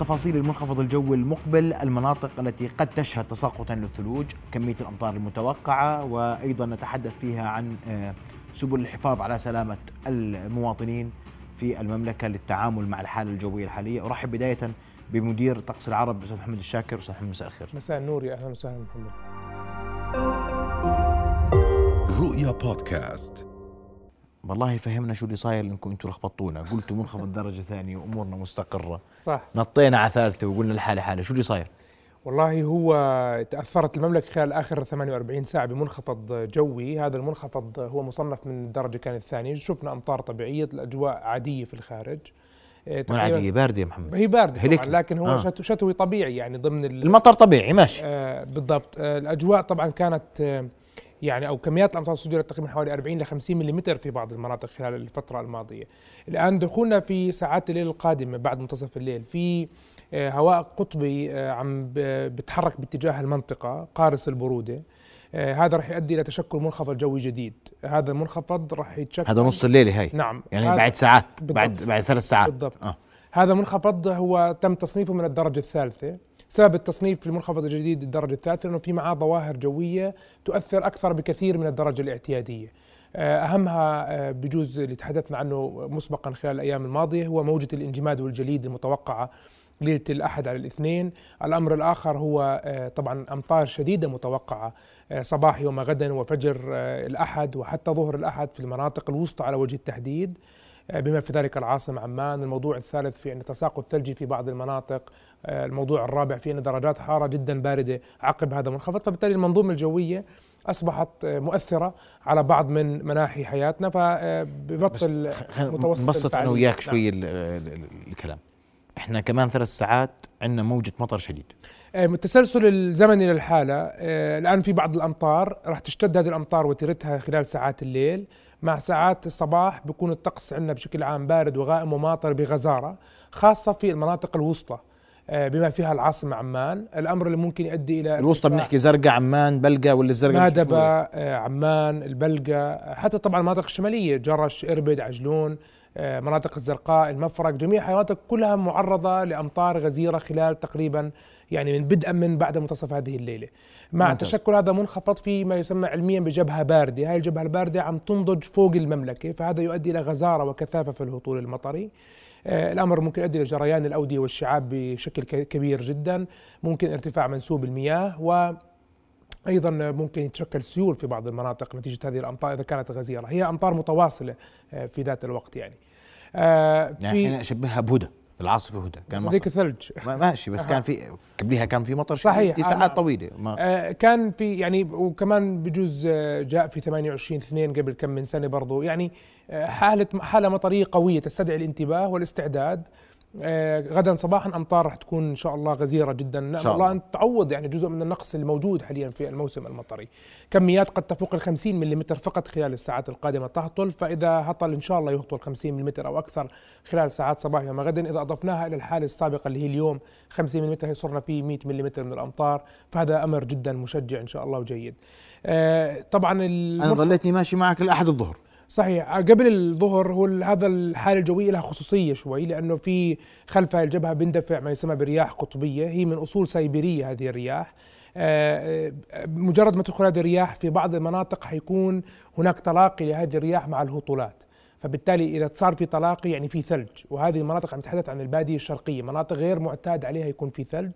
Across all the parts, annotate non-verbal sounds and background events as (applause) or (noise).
تفاصيل المنخفض الجوي المقبل المناطق التي قد تشهد تساقطا للثلوج كمية الأمطار المتوقعة وأيضا نتحدث فيها عن آه، سبل الحفاظ على سلامة المواطنين في المملكة للتعامل مع الحالة الجوية الحالية. أرحب بداية بمدير طقس العرب أستاذ محمد الشاكر. أستاذ محمد مساء الخير. مساء النور يا أهلا وسهلا محمد. رؤيا بودكاست. والله فهمنا شو اللي صاير انكم أنتم لخبطونا. قلتوا منخفض (laughs) درجة ثانية وأمورنا مستقرة. صح. نطينا على ثالثة وقلنا الحاله حاله شو اللي صاير؟ والله هو تأثرت المملكة خلال آخر 48 ساعة بمنخفض جوي. هذا المنخفض هو مصنف من الدرجة كانت الثانية. شفنا أمطار طبيعية الأجواء عادية في الخارج. من عادية باردة يا محمد. هي باردة. طبعا لكن هو آه. شتوي طبيعي يعني ضمن ال- المطر طبيعي ماشي. آه بالضبط. آه الأجواء طبعا كانت آه يعني أو كميات الأمطار سجلت تقريبا حوالي 40 ل 50 ملم في بعض المناطق خلال الفترة الماضية. الآن دخولنا في ساعات الليل القادمة بعد منتصف الليل في آه، هواء قطبي آه، عم بتحرك باتجاه المنطقة قارس البرودة. آه، هذا راح يؤدي إلى تشكل منخفض جوي جديد، هذا المنخفض راح يتشكل هذا نص الليلة هاي نعم يعني بعد ساعات بالضبط. بعد بعد ثلاث ساعات بالضبط آه. هذا منخفض هو تم تصنيفه من الدرجة الثالثة سبب التصنيف في المنخفض الجديد الدرجة الثالثة أنه في معاه ظواهر جوية تؤثر أكثر بكثير من الدرجة الاعتيادية. آه، أهمها آه، بجوز اللي تحدثنا عنه مسبقا خلال الأيام الماضية هو موجة الانجماد والجليد المتوقعة ليلة الأحد على الاثنين. الأمر الآخر هو آه، طبعا أمطار شديدة متوقعة صباح يوم غدا وفجر الأحد وحتى ظهر الأحد في المناطق الوسطى على وجه التحديد. بما في ذلك العاصمة عمان الموضوع الثالث في أن تساقط ثلجي في بعض المناطق آه، الموضوع الرابع في أن درجات حارة جدا باردة عقب هذا المنخفض فبالتالي المنظومة الجوية أصبحت آه، مؤثرة على بعض من مناحي حياتنا فببطل متوسط نبسط أنا الفعالية. وياك نعم. شوي ال- الكلام إحنا كمان ثلاث ساعات عندنا موجة مطر شديد آه، التسلسل الزمني للحالة آه، الآن في بعض الأمطار راح تشتد هذه الأمطار وتيرتها خلال ساعات الليل مع ساعات الصباح بيكون الطقس عندنا بشكل عام بارد وغائم وماطر بغزارة خاصة في المناطق الوسطى آه، بما فيها العاصمة عمان الأمر اللي ممكن يؤدي إلى الوسطى بنحكي زرقاء عمان بلقا ولا الزرقاء مادبة؟ آه، عمان البلقا حتى طبعا المناطق الشمالية جرش إربد عجلون مناطق الزرقاء المفرق جميع حيواناتك كلها معرضة لأمطار غزيرة خلال تقريبا يعني من بدءا من بعد منتصف هذه الليلة. مع ممتاز. تشكل هذا منخفض في ما يسمى علميا بجبهة باردة. هاي الجبهة الباردة عم تنضج فوق المملكة فهذا يؤدي إلى غزارة وكثافة في الهطول المطري. آه، الأمر ممكن يؤدي إلى جريان الأودية والشعاب بشكل كبير جدا ممكن ارتفاع منسوب المياه و أيضا ممكن يتشكل سيول في بعض المناطق نتيجة هذه الأمطار إذا كانت غزيرة. هي أمطار متواصلة آه، في ذات الوقت يعني. آه، يعني في إحنا أشبهها بهدى العاصفة هدى كان. صديق ثلج ما- ماشي بس. كان في قبليها كان في مطر صحيح، ساعات. طويلة. ما آه، كان في يعني وكمان بجوز جاء في 28 2 قبل كم من سنة برضو. يعني حالة حالة مطرية قوية تستدعي الانتباه والاستعداد. غدا صباحا أمطار راح تكون إن شاء الله غزيرة جدا نسال شاء الله. ان تعوض يعني جزء من النقص الموجود حاليا في الموسم المطري كميات قد تفوق ال 50 ملم فقط خلال الساعات القادمة تهطل فإذا هطل إن شاء الله يهطل 50 ملم أو أكثر خلال ساعات صباح يوم غدا إذا أضفناها إلى الحالة السابقة اللي هي اليوم 50 ملم صرنا في 100 ملم من الأمطار فهذا أمر جدا مشجع إن شاء الله وجيد آه، طبعا أنا. ظليتني ماشي معك لأحد الظهر صحيح. قبل الظهر هو هذا الحالة الجوية لها خصوصية شوي لأنه في خلف الجبهة بيندفع ما يسمى برياح قطبية. هي من أصول سيبيريه هذه الرياح. آه، آه، مجرد ما تدخل هذه الرياح في بعض المناطق حيكون هناك تلاقي لهذه الرياح مع الهطولات. فبالتالي إذا صار في تلاقي يعني في ثلج. وهذه المناطق عم نتحدث عن البادية الشرقية. مناطق غير معتاد عليها يكون في ثلج.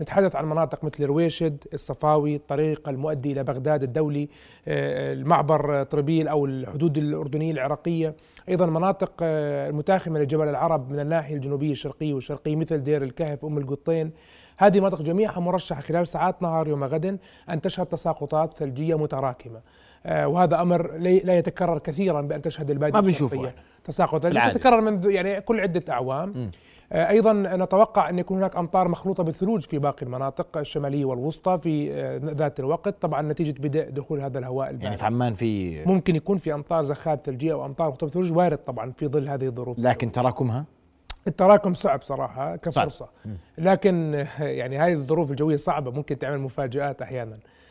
نتحدث عن مناطق مثل رويشد الصفاوي الطريق المؤدي إلى بغداد الدولي آه، المعبر طربيل أو الحدود الأردنية العراقية. أيضا مناطق آه، المتاخمة لجبل العرب من الناحية الجنوبية الشرقية والشرقية مثل دير الكهف أم القطين. هذه مناطق جميعها مرشحة خلال ساعات نهار يوم غد أن تشهد تساقطات ثلجية متراكمة. آه، وهذا أمر لا يتكرر كثيرا بأن تشهد البادية ما بنشوفه يعني. العادة. تتكرر منذ يعني كل عدة أعوام. آه، أيضا نتوقع أن يكون هناك أمطار مخلوطة بالثلوج في باقي المناطق الشمالية والوسطى في آه، ذات الوقت. طبعا نتيجة بدء دخول هذا الهواء البارد. يعني في عمان في ممكن يكون في أمطار زخات ثلجية أو أمطار مخلوطة بالثلوج وارد طبعا في ظل هذه الظروف. لكن تراكمها؟ التراكم صعب صراحة كفرصة. لكن آه، يعني هاي الظروف الجوية صعبة ممكن تعمل مفاجآت أحيانا. آه،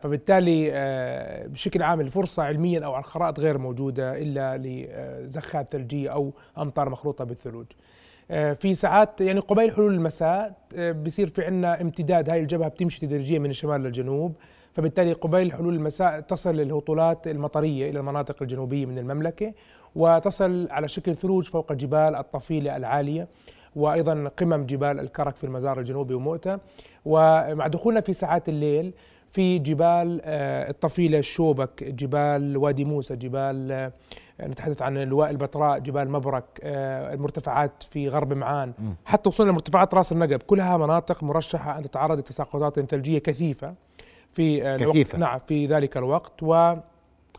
فبالتالي آه، بشكل عام الفرصة علميا أو على الخرائط غير موجودة إلا لزخات ثلجية أو أمطار مخلوطه بالثلوج. آه، في ساعات يعني قبيل حلول المساء آه، بصير في عندنا امتداد هاي الجبهة بتمشي تدريجيا من الشمال للجنوب فبالتالي قبيل حلول المساء تصل الهطولات المطرية إلى المناطق الجنوبية من المملكة وتصل على شكل ثلوج فوق جبال الطفيلة العالية وأيضا قمم جبال الكرك في المزار الجنوبي ومؤتة ومع دخولنا في ساعات الليل في جبال آه، الطفيلة الشوبك جبال وادي موسى جبال آه، نتحدث عن لواء البتراء جبال مبرك آه، المرتفعات في غرب معان. حتى وصلنا لمرتفعات راس النقب. كلها مناطق مرشحة أن تتعرض لتساقطات ثلجية كثيفة في كثيفة. نعم في ذلك الوقت. و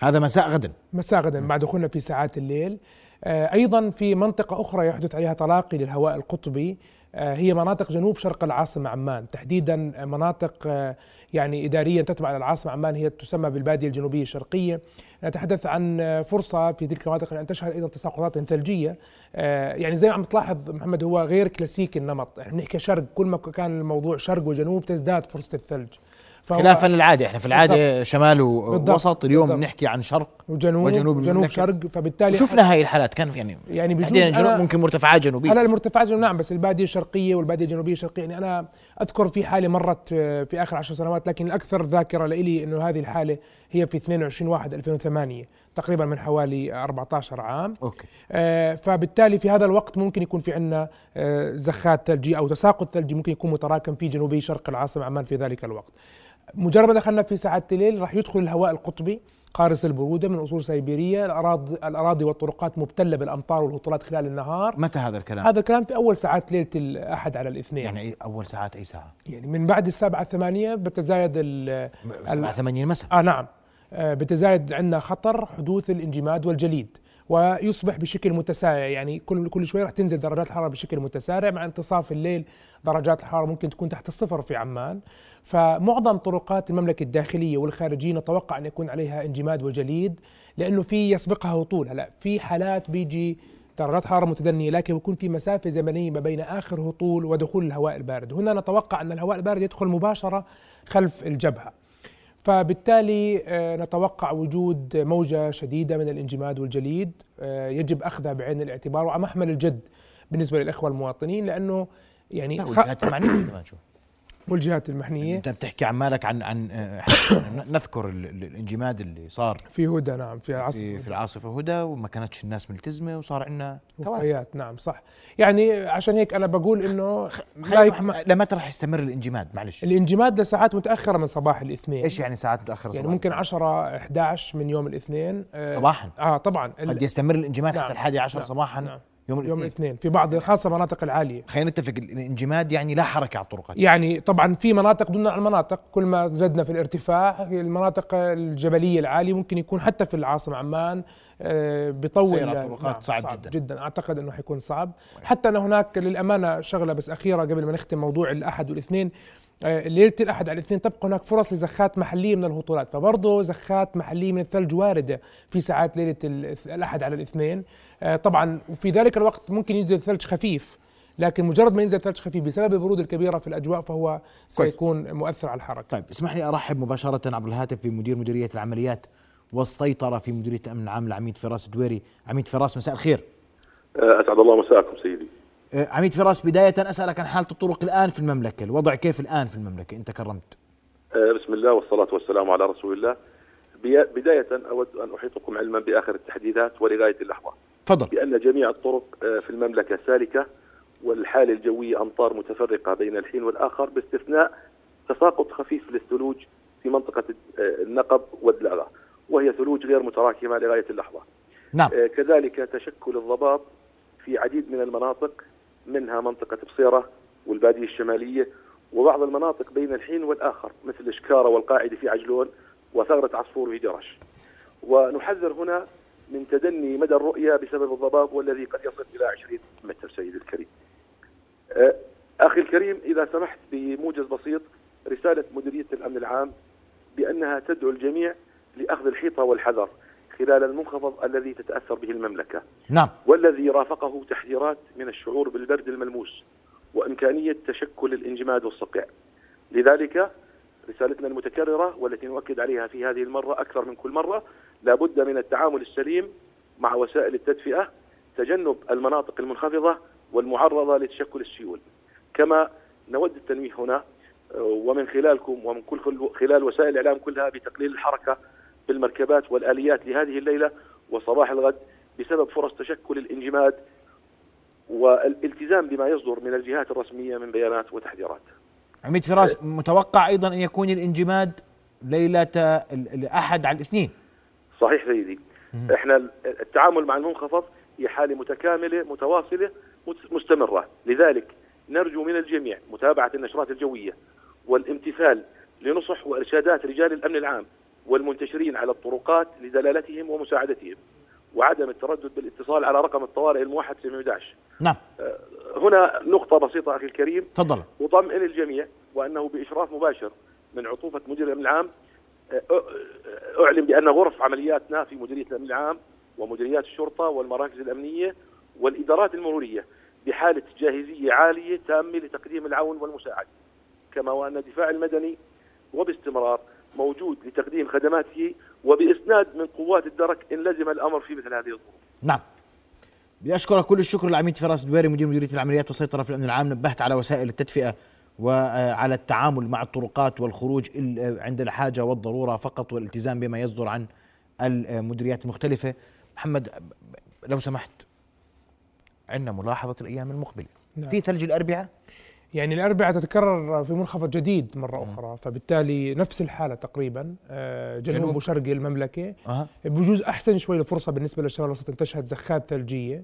هذا مساء غدا مساء غدا مع دخولنا في ساعات الليل. أيضا في منطقة أخرى يحدث عليها تلاقي للهواء القطبي. هي مناطق جنوب شرق العاصمة عمان. تحديدا مناطق آه، يعني اداريا تتبع للعاصمه عمان هي تسمى بالبادية الجنوبية الشرقية. نتحدث عن فرصة في تلك المناطق أن تشهد أيضا تساقطات ثلجيه يعني زي ما عم تلاحظ محمد هو غير كلاسيكي النمط. إحنا بنحكي شرق كل ما كان الموضوع شرق وجنوب تزداد فرصة الثلج. خلافا للعادة إحنا في العادة بالضبط. شمال ووسط اليوم بالضبط. بنحكي عن شرق وجنوب وجنوب وجنوب. شرق فبالتالي شفنا هاي الحالات كان يعني يعني بجوز جنوب ممكن مرتفعات جنوبية هلا المرتفعات نعم بس البادية الشرقية والبادية الجنوبية الشرقية يعني أنا أذكر في حالة مرت آه، في آخر عشر سنوات لكن الأكثر ذاكرة لإلي إنه هذه الحالة هي في 22 1 2008 تقريبا من حوالي 14 عام okay آه، فبالتالي في هذا الوقت ممكن يكون في عندنا آه، زخات ثلجي أو تساقط ثلجي ممكن يكون متراكم في جنوبي شرق العاصمة عمان في ذلك الوقت. مجرد ما دخلنا في ساعات الليل راح يدخل الهواء القطبي قارس البرودة من أصول سيبيرية الاراضي الأراضي والطرقات مبتلة بالأمطار والهطولات خلال النهار. متى هذا الكلام؟ هذا الكلام في أول ساعات ليلة الأحد على الاثنين. يعني أي أول ساعات أي ساعة؟ يعني من بعد السابعة الثمانية بتزايد ال الساعة 8 مساء آه نعم. آه بتزايد عندنا خطر حدوث الانجماد والجليد. ويصبح بشكل متسارع. يعني كل كل شوي راح تنزل درجات الحرارة بشكل متسارع مع انتصاف الليل. درجات الحرارة ممكن تكون تحت الصفر في عمان. فمعظم طرقات المملكة الداخلية والخارجيه نتوقع أن يكون عليها انجماد وجليد لأنه في يسبقها هطول هلا في حالات بيجي درجات حرارة متدنية لكن بيكون في مسافة زمنية ما بين آخر هطول ودخول الهواء البارد. هنا نتوقع أن الهواء البارد يدخل مباشرة خلف الجبهة. فبالتالي آه، نتوقع وجود موجة شديدة من الانجماد والجليد آه، يجب أخذها بعين الاعتبار ومحمل الجد بالنسبة للإخوة المواطنين لأنه يعني لا خ- والجهات المحنية أنت بتحكي عن مالك عن عن آه، نذكر ال- ال- الانجماد اللي صار في هدى نعم في عصر في, في العاصفة هدى وما كانتش الناس ملتزمة وصار عندنا كوارث وفيات نعم صح يعني عشان هيك أنا بقول. مح- لمتى راح يستمر الانجماد معلش الانجماد لساعات متأخرة من صباح الاثنين إيش يعني ساعات متأخرة يعني صباحاً؟ ممكن 10 11 من يوم الاثنين آه، صباحا آه طبعا قد يستمر الانجماد نعم. حتى الحادي عشر نعم. صباحا نعم. يوم يوم الاثنين. الاثنين في بعض خاصة المناطق العالية. خلينا نتفق الانجماد يعني لا حركة على الطرقات يعني طبعا في مناطق دون عن المناطق كل ما زدنا في الارتفاع المناطق الجبلية العالية ممكن يكون حتى في العاصمة عمان آه، بيطول سير الطرقات صعب جدا. جدا. أعتقد إنه حيكون صعب. حتى ان هناك للأمانة شغلة بس أخيرة قبل ما نختم موضوع الأحد والاثنين. ليلة الأحد على الاثنين تبقى هناك فرص لزخات محلية من الهطولات. فبرضه زخات محلية من الثلج واردة في ساعات ليلة ال- الأحد على الاثنين. آه، طبعا وفي ذلك الوقت ممكن ينزل ثلج خفيف لكن مجرد ما ينزل ثلج خفيف بسبب البرود الكبيرة في الأجواء فهو سيكون مؤثر على الحركة. طيب اسمح لي أرحب مباشرة عبر الهاتف في مدير مديرية العمليات والسيطرة في مديرية الأمن العام العميد فراس الدويري عميد فراس مساء الخير. أسعد الله مساءكم سيدي. آه، عميد فراس بداية أسألك عن حالة الطرق الآن في المملكة الوضع كيف الآن في المملكة؟ أنت كرمت. آه، بسم الله والصلاة والسلام على رسول الله. بداية أود أن أحيطكم علما بآخر التحديثات ولغاية اللحظة. تفضل. بأن جميع الطرق آه، في المملكة سالكة والحالة الجوية أمطار متفرقة بين الحين والآخر باستثناء تساقط خفيف للثلوج في منطقة آه، النقب والدلغة وهي ثلوج غير متراكمة لغاية اللحظة. نعم. آه، كذلك تشكل الضباب في عديد من المناطق منها منطقة بصيرة والبادية الشمالية وبعض المناطق بين الحين والآخر مثل شكارة والقاعدة في عجلون وثغرة عصفور في جرش ونحذر هنا من تدني مدى الرؤية بسبب الضباب والذي قد يصل إلى 20 متر سيدي الكريم. آه، أخي الكريم إذا سمحت بموجز بسيط رسالة مديرية الأمن العام بأنها تدعو الجميع لأخذ الحيطة والحذر. خلال المنخفض الذي تتأثر به المملكة. نعم. والذي رافقه تحذيرات من الشعور بالبرد الملموس وإمكانية تشكل الانجماد والصقع لذلك رسالتنا المتكررة والتي نؤكد عليها في هذه المرة أكثر من كل مرة لابد من التعامل السليم مع وسائل التدفئة تجنب المناطق المنخفضة والمعرضة لتشكل السيول. كما نود التنويه هنا آه، ومن خلالكم ومن كل خلال وسائل الإعلام كلها بتقليل الحركة بالمركبات والآليات لهذه الليلة وصباح الغد بسبب فرص تشكل الانجماد والالتزام بما يصدر من الجهات الرسمية من بيانات وتحذيرات. عميد فراس متوقع أيضا أن يكون الانجماد ليلة الأحد على الاثنين؟ صحيح سيدي. إحنا التعامل مع المنخفض هي حالة متكاملة متواصلة مستمرة. لذلك نرجو من الجميع متابعة النشرات الجوية والامتثال لنصح وإرشادات رجال الأمن العام والمنتشرين على الطرقات لدلالتهم ومساعدتهم وعدم التردد بالاتصال على رقم الطوارئ الموحد 711 نعم. آه، هنا نقطة بسيطة أخي الكريم. تفضل. وطمئن الجميع وأنه بإشراف مباشر من عطوفة مدير الأمن العام آه، آه، أعلن بأن غرف عملياتنا في مديرية الأمن العام ومديريات الشرطة والمراكز الأمنية والإدارات المرورية بحالة جاهزية عالية تامة لتقديم العون والمساعدة كما وأن الدفاع المدني وباستمرار موجود لتقديم خدماته وبإسناد من قوات الدرك إن لزم الأمر في مثل هذه الظروف. نعم. بأشكرك كل الشكر للعميد فراس دويري مدير مديرية العمليات والسيطرة في الأمن العام. نبهت على وسائل التدفئة وعلى التعامل مع الطرقات والخروج عند الحاجة والضرورة فقط والالتزام بما يصدر عن المديريات المختلفة. محمد لو سمحت عندنا ملاحظة الأيام المقبلة. نعم. في ثلج الأربعاء؟ يعني الأربعاء تتكرر في منخفض جديد مرة أخرى فبالتالي نفس الحالة تقريبا. آه، جنوب. وشرقي المملكة. أه. بجوز أحسن شوي الفرصة بالنسبة للشمال الوسط أن تشهد زخات ثلجية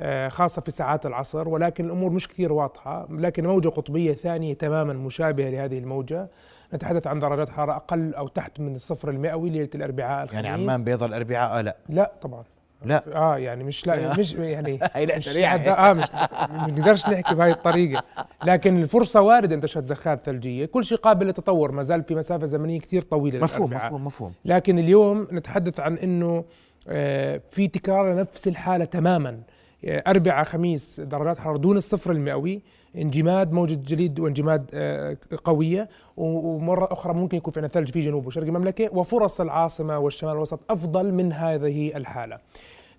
آه، خاصة في ساعات العصر ولكن الأمور مش كثير واضحة. لكن موجة قطبية ثانية تماما مشابهة لهذه الموجة. نتحدث عن درجات حرارة أقل أو تحت من الصفر المئوي ليلة الأربعاء الخميس. يعني عمان بيض الأربعاء لا؟ لا طبعا. لا. آه يعني مش لا (laughs) مش يعني (laughs) هي لا سريعة. آه مش ما نقدرش نحكي بهاي الطريقة. لكن الفرصة واردة ان تشهد زخات ثلجيه كل شيء قابل للتطور ما زال في مسافة زمنية كثير طويلة مفهوم مفهوم مفهوم. لكن اليوم نتحدث عن إنه آه في تكرار نفس الحالة تماما. آه أربعة خميس درجات حرارة دون الصفر المئوي. انجماد موجة جليد وانجماد آه، قوية ومرة أخرى ممكن يكون في ثلج في جنوب وشرق المملكة وفرص العاصمة والشمال الوسط أفضل من هذه الحالة.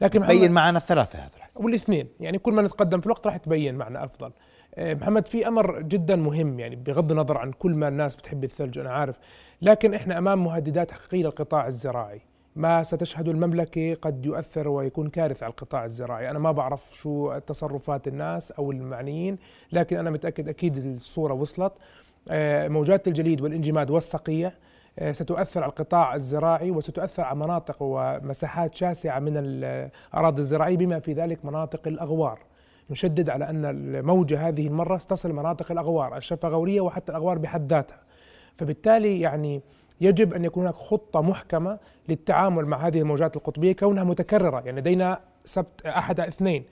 لكن بين معنا الثلاثة هذا والاثنين يعني كل ما نتقدم في الوقت راح تبين معنا أفضل. آه، محمد في أمر جدا مهم يعني بغض النظر عن كل ما الناس بتحب الثلج أنا عارف. لكن إحنا أمام مهددات حقيقية للقطاع الزراعي. ما ستشهد المملكة قد يؤثر ويكون كارثة على القطاع الزراعي. أنا ما بعرف شو تصرفات الناس أو المعنيين لكن أنا متأكد أكيد الصورة وصلت. آه، موجات الجليد والانجماد والصقيع آه، ستؤثر على القطاع الزراعي وستؤثر على مناطق ومساحات شاسعة من الأراضي الزراعية بما في ذلك مناطق الأغوار. نشدد على أن الموجة هذه المرة ستصل مناطق الأغوار الشفغورية وحتى الأغوار بحد ذاتها. فبالتالي يعني يجب أن يكون هناك خطة محكمة للتعامل مع هذه الموجات القطبية كونها متكررة. يعني لدينا سبت أحد اثنين.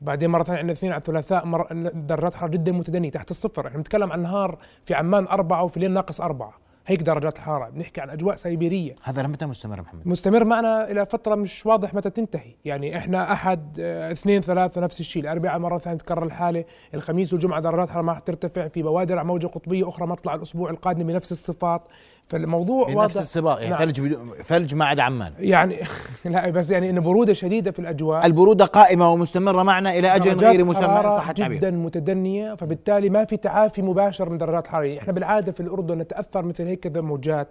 بعدين مرة ثانية عندنا اثنين على الثلاثاء مرة درجات حرارة جدا متدنية تحت الصفر. إحنا بنتكلم عن نهار في عمان أربعة وفي الليل ناقص أربعة. هيك درجات الحرارة. بنحكي عن أجواء سيبيرية. هذا لمتى مستمر محمد. مستمر معنا إلى فترة مش واضح متى تنتهي. يعني إحنا أحد آه اثنين ثلاثة نفس الشيء. الأربعاء مرة ثانية تكرر الحالة. الخميس والجمعة درجات الحراره ما ترتفع. في بوادر موجة قطبية أخرى مطلع الأسبوع القادم بنفس الصفات. فالموضوع واضح نفس السباق يعني نعم. ثلج بدو... ثلج ما عدا عمان. يعني (laughs) لا بس يعني إنه برودة شديدة في الأجواء. البرودة قائمة ومستمرة معنا إلى أجل غير مسمى صح جدا متدنية فبالتالي ما في تعافي مباشر من درجات الحراره إحنا بالعادة في الأردن نتأثر مثل هيك موجات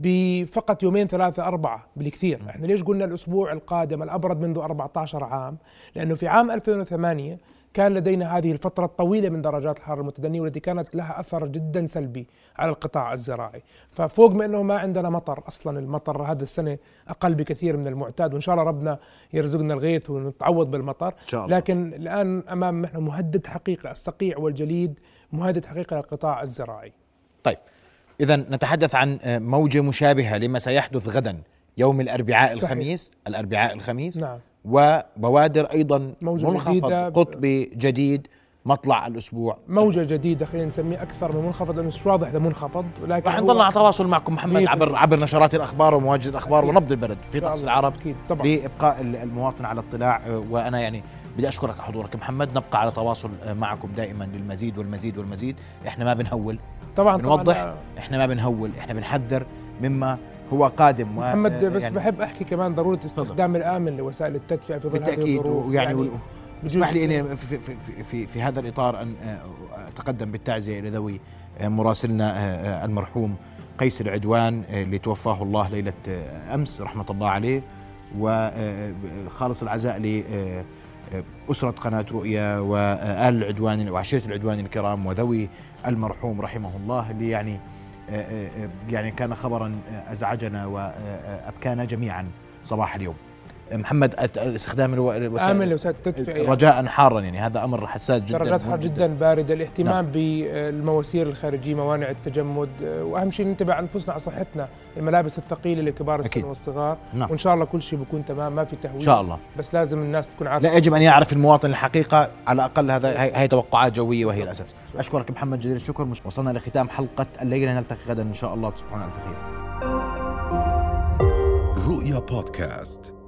بفقط يومين ثلاثة أربعة بالكثير. إحنا ليش قلنا الأسبوع القادم الأبرد منذ 14 عام؟ لأنه في عام 2008 كان لدينا هذه الفترة الطويلة من درجات الحرارة المتدنية والتي كانت لها أثر جدا سلبي على القطاع الزراعي. ففوق ما أنه ما عندنا مطر أصلا المطر هذا السنة أقل بكثير من المعتاد وإن شاء الله ربنا يرزقنا الغيث ونتعوض بالمطر. إن شاء الله. لكن الآن أمام نحن مهدد حقيقي الصقيع والجليد مهدد حقيقي للقطاع الزراعي. طيب إذا نتحدث عن موجة مشابهة لما سيحدث غدا يوم الأربعاء صحيح. الخميس. الأربعاء الخميس. نعم. وبوادر أيضا منخفض قطبي جديد مطلع الأسبوع. موجة جديدة خلينا نسميه أكثر من منخفض لأنه مش واضح إذا منخفض ولكن راح نضلنا على تواصل معكم محمد عبر عبر نشرات الأخبار ومواجهة الأخبار ونبض البلد في طقس العرب أكيد طبعا. لابقاء المواطن على اطلاع وأنا يعني بدي أشكرك على حضورك محمد. نبقى على تواصل معكم دائما للمزيد والمزيد والمزيد. إحنا ما بنهول. طبعا بنوضح طبعا إحنا ما بنهول. إحنا بنحذر مما هو قادم محمد بس يعني بحب أحكي كمان ضرورة استخدام الآمن لوسائل التدفئة في ظل هذه الظروف. يعني, يعني اسمح لي إني في, في, في, في, هذا الإطار أن آه، أتقدم بالتعزية إلى ذوي آه، مراسلنا آه، المرحوم قيس العدوان اللي توفاه الله ليلة أمس رحمة الله عليه وخالص العزاء لأسرة قناة رؤيا وآل العدوان وعشيرة العدوان الكرام وذوي المرحوم رحمه الله اللي يعني يعني كان خبرا أزعجنا وأبكانا جميعا صباح اليوم. محمد استخدام الوسائل الوسائل التدفئه رجاء حارا يعني. هذا أمر حساس جدا. درجات حار جدا باردة. الاهتمام نعم. بالمواسير الخارجية موانع التجمد وأهم شيء ننتبه على أنفسنا على صحتنا. الملابس الثقيلة لكبار السن والصغار. نعم. وإن شاء الله كل شيء بيكون تمام ما في تهويل. إن شاء الله. بس لازم الناس تكون عارفة. لا يجب أن يعرف المواطن الحقيقة. على الأقل هذا هي توقعات جوية وهي الأساس. أشكرك محمد جزيل الشكر وصلنا لختام حلقة الليلة. نلتقي غدا إن شاء الله. تصبحون ألف خير. رؤيا بودكاست.